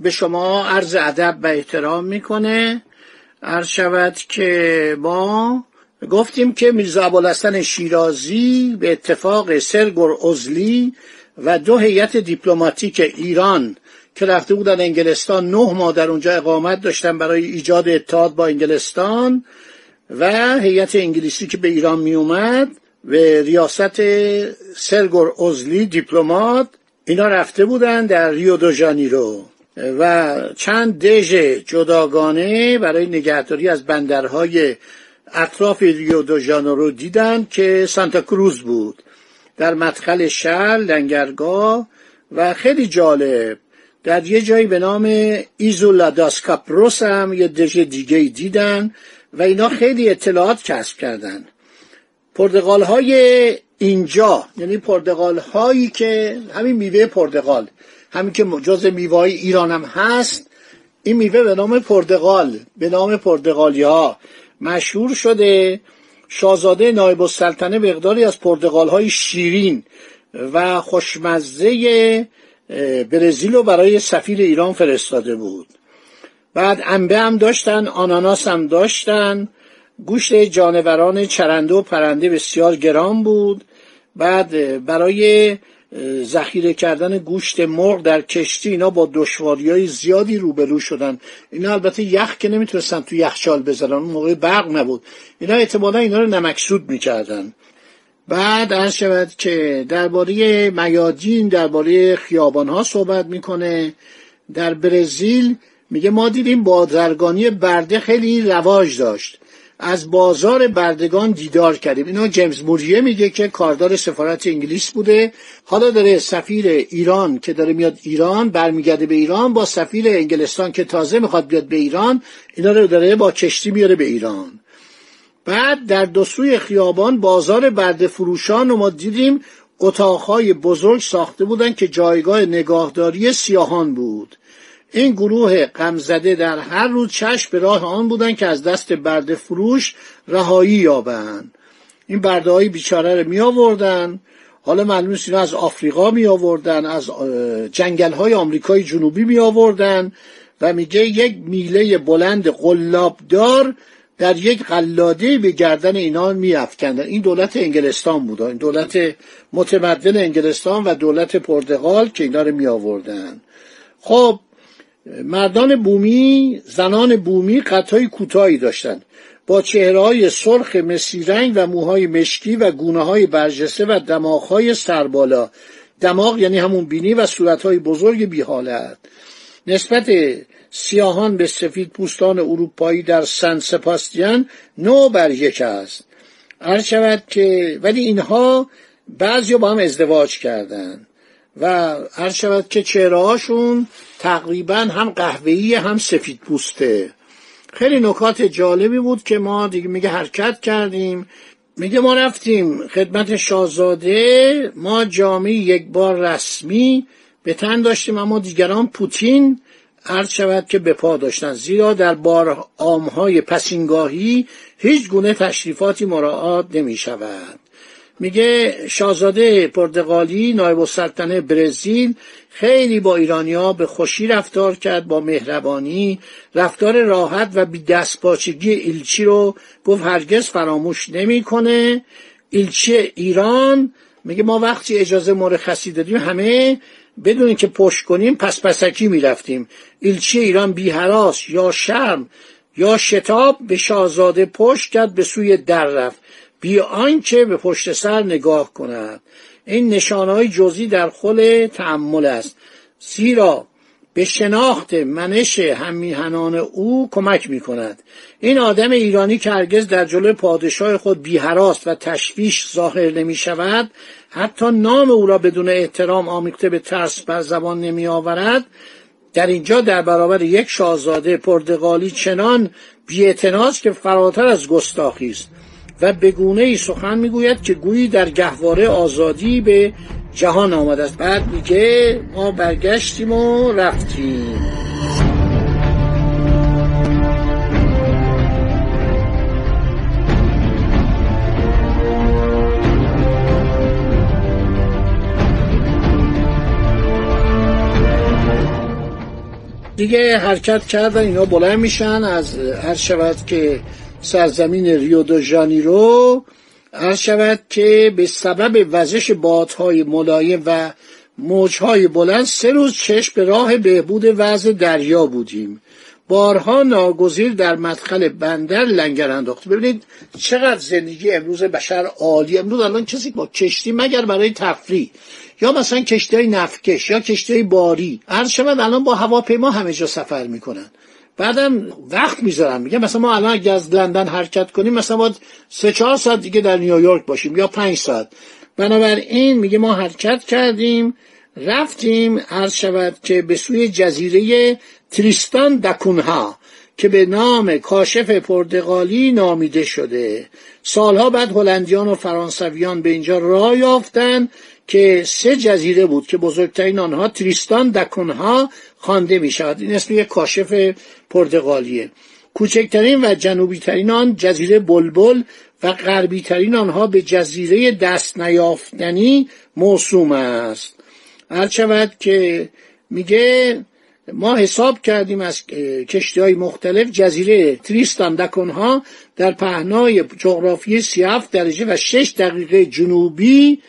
به شما عرض ادب و احترام می‌کنه. عرض شود که ما گفتیم که میرزا ابوالحسن شیرازی به اتفاق سرگور ازلی و دو هیئت دیپلماتیک ایران که رفته بودن انگلستان نه ماه در اونجا اقامت داشتن برای ایجاد اتحاد با انگلستان و هیئت انگلیسی که به ایران می اومد به ریاست سرگور ازلی دیپلمات اینا رفته بودن در ریو دو ژانیرو. و چند دژ جداگانه برای نگهداری از بندرهای اطراف ریو دو ژانیرو دیدن که سانتا کروز بود. در مدخل شهر لنگرگاه و خیلی جالب. در یه جایی به نام ایزولا داس کاپروس هم یه دژ دیگه دیدن و اینا خیلی اطلاعات کسب کردن. پرتغال های اینجا یعنی پرتغال هایی که همین میوه پرتغال همین که جز میوه ایران هم هست این میوه به نام پرتغال به نام پرتغالی ها مشهور شده. شاهزاده نایب السلطنه مقداری از پرتغال های شیرین و خوشمزه برزیل رو برای سفیر ایران فرستاده بود. بعد انبه هم داشتن آناناس هم داشتن. گوشت جانوران چرنده و پرنده بسیار گران بود. بعد برای ذخیره کردن گوشت مرغ در کشتی اینا با دشواری های زیادی روبرو شدن. اینا البته یخ که نمی‌تونستن تو یخچال بذارن اون موقع برق نبود. اینا احتمالا اینا رو نمکسود می‌کردن. بعد عرض شود که درباره میادین درباره خیابان ها صحبت می‌کنه. در برزیل میگه ما دیدیم بازرگانی برده خیلی رواج داشت. از بازار بردگان دیدار کردیم. اینا جیمز موریه میگه که کاردار سفارت انگلیس بوده. حالا داره سفیر ایران که داره میاد ایران برمیگرده به ایران با سفیر انگلستان که تازه می‌خواد بیاد به ایران اینا رو داره با کشتی میاره به ایران. بعد در دو خیابان بازار برده فروشان رو ما دیدیم. اتاقهای بزرگ ساخته بودن که جایگاه نگاهداری سیاهان بود. این گروه غمزده در هر روز چشم به راه آن بودن که از دست برده فروش رهایی یابند. این برده های بیچاره رو می آوردن حالا معلوم است از آفریقا می آوردن از جنگل های آمریکای جنوبی می آوردن و میگه یک میله بلند قلابدار در یک قلاده به گردن اینا می افکندن این دولت انگلستان بود. این دولت متمدن انگلستان و دولت پرتغال که اینا رو می آوردن خب مردان بومی زنان بومی قطعای کوتاهی داشتند. با چهره های سرخ مسی رنگ و موهای مشکی و گونه های برجسته و دماغ های سربالا. دماغ یعنی همون بینی و صورت های بزرگ بی حالت نسبت سیاهان به سفید پوستان اروپایی در سن سپاستیان نو بر یک است. هر شود که ولی اینها بعضی با هم ازدواج کردند و هر شود که چهره هاشون تقریبا هم قهوه‌ای هم سفید پوسته. خیلی نکات جالبی بود که ما دیگه میگه حرکت کردیم. میگه ما رفتیم خدمت شاهزاده ما جامعه یک بار رسمی به تن داشتیم اما دیگران پوتین. عرض شود که به پا داشتن. زیرا در بار آمهای پسینگاهی هیچ گونه تشریفاتی مراعات نمی شود میگه شاهزاده پرتغالی نایب السلطنه برزیل خیلی با ایرانیا به خوشی رفتار کرد با مهربانی رفتار راحت و بی دستپاچگی ایلچی رو گفت هرگز فراموش نمی‌کنه. ایلچی ایران میگه ما وقتی اجازه مرخصی دادیم همه بدون که پشت کنیم پس پسکی می‌رفتیم. ایلچی ایران بی حراس یا شرم یا شتاب به شاهزاده پشت کرد به سوی در رفت. بی آنکه به پشت سر نگاه کند. این نشانهای جزئی در خل تعمل است. زیرا به شناخت منش همیهنان او کمک می کند این آدم ایرانی که هرگز در جلوی پادشاه خود بیهراست و تشویش ظاهر نمی شود حتی نام او را بدون احترام آمیخته به ترس بر زبان نمی آورد در اینجا در برابر یک شاهزاده پرتغالی چنان بیاعتناست که فراتر از گستاخی است. و به گونه ای سخن می‌گوید که گویی در گهواره آزادی به جهان آمده است. بعد میگه ما برگشتیم و رفتیم. دیگه حرکت کردن اینا بلند میشن از هر شود که سرزمین ریو دو ژانیرو هر شود که به سبب وزش بادهای ملایم و موجهای بلند سه روز چشم به راه بهبود وضع دریا بودیم. بارها ناگزیر در مدخل بندر لنگر انداخت. ببینید چقدر زندگی امروز بشر عالی. امروز الان کسی با کشتی مگر برای تفریح؟ یا مثلا کشتی نفکش یا کشتی باری. عرض شود الان با هواپیما همه جا سفر می‌کنن. بعدم وقت می‌ذارن میگه مثلا ما الان اگه از لندن حرکت کنیم مثلا باید سه چهار ساعت دیگه در نیویورک باشیم یا پنج ساعت. بنابراین میگه ما حرکت کردیم رفتیم عرض شود که به سوی جزیره تریستان دکونها که به نام کاشف پرتغالی نامیده شده. سالها بعد هلندیان و فرانسویان به اینجا راه یافتند که سه جزیره بود که بزرگترین آنها تریستان دکونها خوانده می شود این اسم یک کاشف پرتغالیه. کوچکترین و جنوبی ترین آن جزیره بلبل و غربی ترین آنها به جزیره دست نیافتنی موسوم است. هر شود که میگه ما حساب کردیم از کشتی های مختلف جزیره تریستان دکونا در پهنای جغرافی 37 درجه و 6 دقیقه جنوبی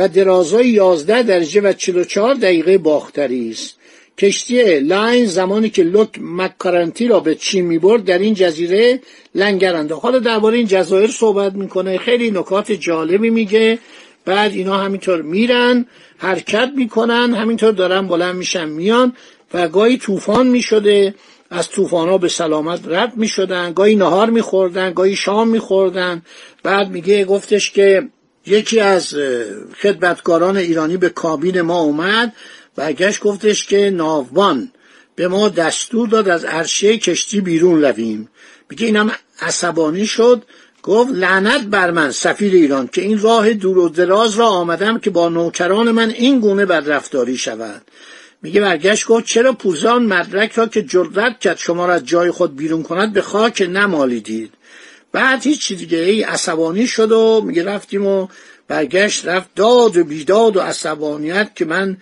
و درازای 11 درجه و 44 دقیقه باختری است. کشتی لاین زمانی که لوک مکارنتی را به چین می‌برد در این جزیره لنگر انداخت. حالا درباره این جزایر صحبت می‌کنه. خیلی نکات جالبی میگه. بعد اینا همینطور میرن حرکت می‌کنن همینطور دارن بلند میشن میان و گاهی طوفان می‌شده. از طوفان ها به سلامت رد می‌شدن. گاهی نهار میخوردن گاهی شام میخوردن. بعد میگه گفتش که یکی از خدمتکاران ایرانی به کابین ما اومد برگشت گفتش که ناوبان به ما دستور داد از عرشه کشتی بیرون رویم. میگه اینم عصبانی شد. گفت لعنت بر من سفیر ایران که این راه دور و دراز را آمدم که با نوکران من این گونه بدرفتاری شود. میگه برگشت گفت چرا پوزان مدرک را که جرأت کرد شما را از جای خود بیرون کند به خاک نمالیدید. بعد هیچ دیگه. ای عصبانی شد و میگه رفتیم و برگشت رفت. داد و بیداد و عصبانیت که من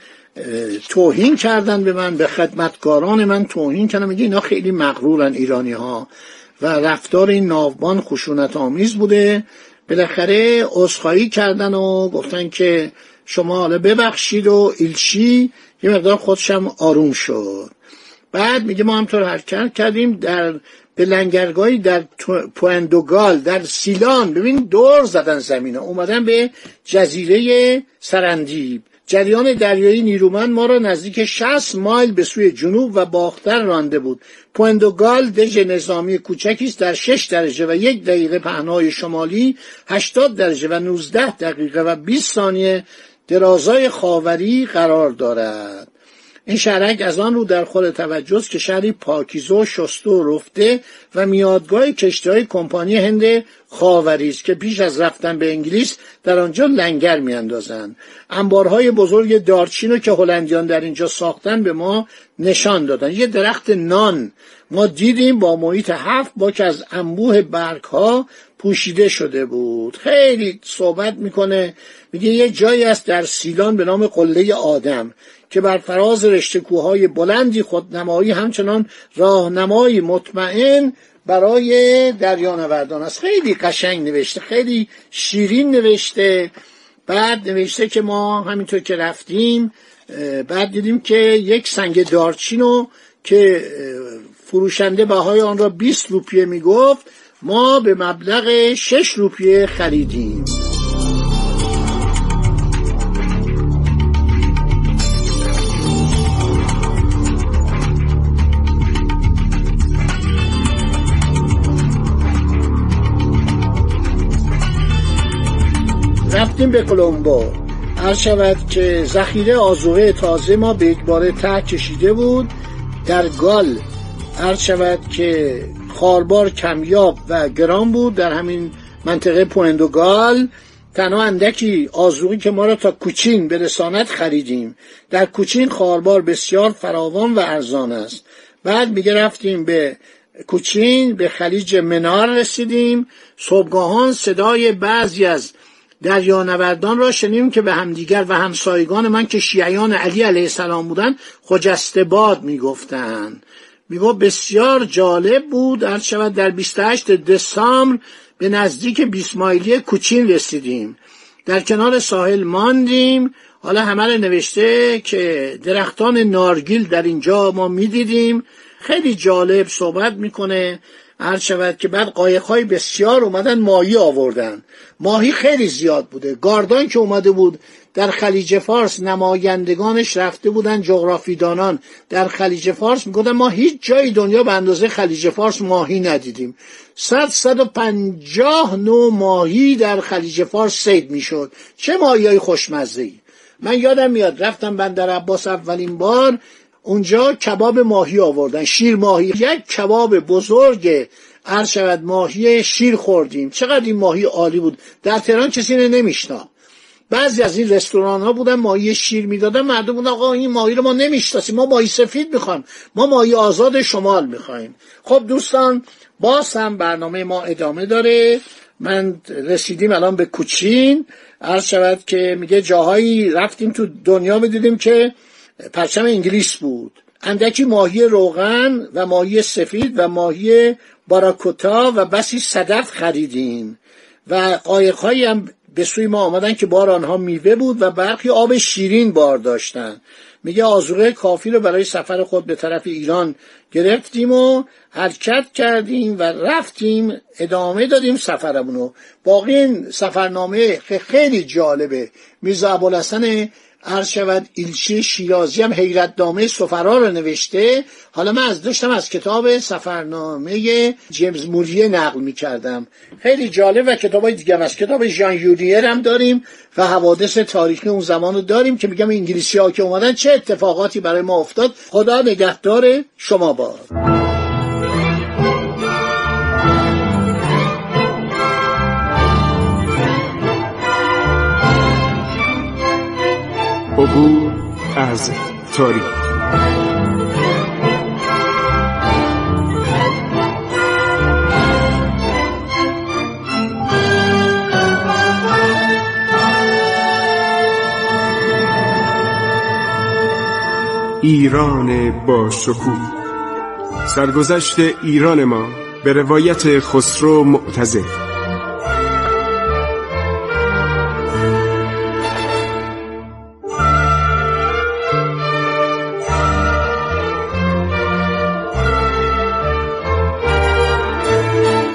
توهین کردن به من به خدمتکاران من توهین کردن. میگه اینا خیلی مغرورن ایرانی ها و رفتار این ناوبان خشونت آمیز بوده. بالاخره عذرخواهی کردن و گفتن که شما حالا ببخشید و ایلچی. یه مقدار خودشم آروم شد. بعد میگه ما همطور حرکت کردیم در به لنگرگاهی در پوندوگال در سیلان. ببین دور زدن زمینه. اومدن به جزیره سرندیب. جریان دریایی نیرومند ما را نزدیک 60 مایل به سوی جنوب و باختر رانده بود. پوندوگال دژ نظامی کوچکی است در 6 درجه و یک دقیقه پهنای شمالی 80 درجه و 19 دقیقه و 20 ثانیه درازای خاوری قرار دارد. این شهرک از آن رو در خور توجه که شهری پاکیزه و شسته و رفته و میادگاه کشتی های کمپانی هند خاوری است که پیش از رفتن به انگلیس در آنجا لنگر میاندازند. انبارهای بزرگ دارچین رو که هلندیان در اینجا ساختن به ما نشان دادن. یه درخت نان. ما دیدیم با محیط هفت با که از انبوه برگ ها پوشیده شده بود. خیلی صحبت می‌کنه. میگه یه جایی است در سیلان به نام قله آدم. که بر فراز رشته کوههای بلندی خودنمایی همچنان راهنمایی مطمئن برای دریانوردان است. خیلی قشنگ نوشته خیلی شیرین نوشته. بعد نوشته که ما همینطور که رفتیم بعد دیدیم که یک سنگ دارچینو که فروشنده بهای آن را 20 روپیه می‌گفت ما به مبلغ 6 روپیه خریدیم. رفتیم به کلمبو هر شود که ذخیره آزوقه تازه ما به یک باره ته کشیده بود در گال. هر شود که خاربار کمیاب و گران بود در همین منطقه پوندوگال. تنها اندکی آزوقی که ما را تا کوچین به رسانت خریدیم. در کوچین خاربار بسیار فراوان و ارزان است. بعد میگه رفتیم به کوچین به خلیج منار رسیدیم. صبحگاهان صدای بعضی از دریانوردان را شنیم که به همدیگر و همسایگان من که شیعیان علی علیه السلام بودند خجسته باد می‌گفتند. می‌گفت بسیار جالب بود هر شود در 28 دسامبر به نزدیک بیسمایلی کوچین رسیدیم. در کنار ساحل ماندیم. حالا همه نوشته که درختان نارگیل در اینجا ما می‌دیدیم. خیلی جالب صحبت می‌کنه. هر شود که بعد قایقهای بسیار اومدن ماهی آوردن. ماهی خیلی زیاد بوده. گاردان که اومده بود در خلیج فارس نمایندگانش رفته بودن جغرافیدانان در خلیج فارس می‌گفتن ما هیچ جای دنیا به اندازه خلیج فارس ماهی ندیدیم. صد صد و پنجاه نوع ماهی در خلیج فارس سید می‌شد. چه ماهی های خوشمزه ای من یادم میاد رفتم بندر عباس اولین بار اونجا کباب ماهی آوردن شیر ماهی. یک کباب بزرگ عرض شود ماهی شیر خوردیم. چقدر این ماهی عالی بود؟ در تهران کسی نه نمیشنا بعضی از این رستوران ها بودن ماهی شیر می‌دادن مردم بودن آقا این ماهی رو ما نمی‌شناسیم ما ماهی سفید می‌خوایم. ما ماهی آزاد شمال می‌خوایم. خب دوستان باز هم برنامه ما ادامه داره. من رسیدیم الان به کوچین. عرض شود که میگه جاهایی رفتیم تو دنیا می‌دیدیم که پرچم انگلیس بود. اندکی ماهی روغن و ماهی سفید و ماهی باراکوتا و بسی صدف خریدیم. و قایقهایی هم به سوی ما آمدن که بار آنها میوه بود و برخی آب شیرین بار داشتن. میگه آزوقه کافی رو برای سفر خود به طرف ایران گرفتیم و حرکت کردیم و رفتیم ادامه دادیم سفرمونو. باقی این سفرنامه خیلی جالبه. میرزا ابوالحسن عرض شود ایلچی شیرازی هم حیرت دامه سفرا رو نوشته. حالا من از داشتم از کتاب سفرنامه جیمز موریه نقل می کردم خیلی جالب و کتاب های دیگه از کتاب ژان یوریر هم داریم و حوادث تاریخی اون زمان رو داریم که میگم انگلیسی ها که اومدن چه اتفاقاتی برای ما افتاد. خدا نگهدار شما باد عبور از تاریخ. ایران با شکوه. سرگذشت ایران ما به روایت خسرو معتزد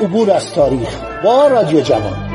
عبور از تاریخ با رادیو جوان.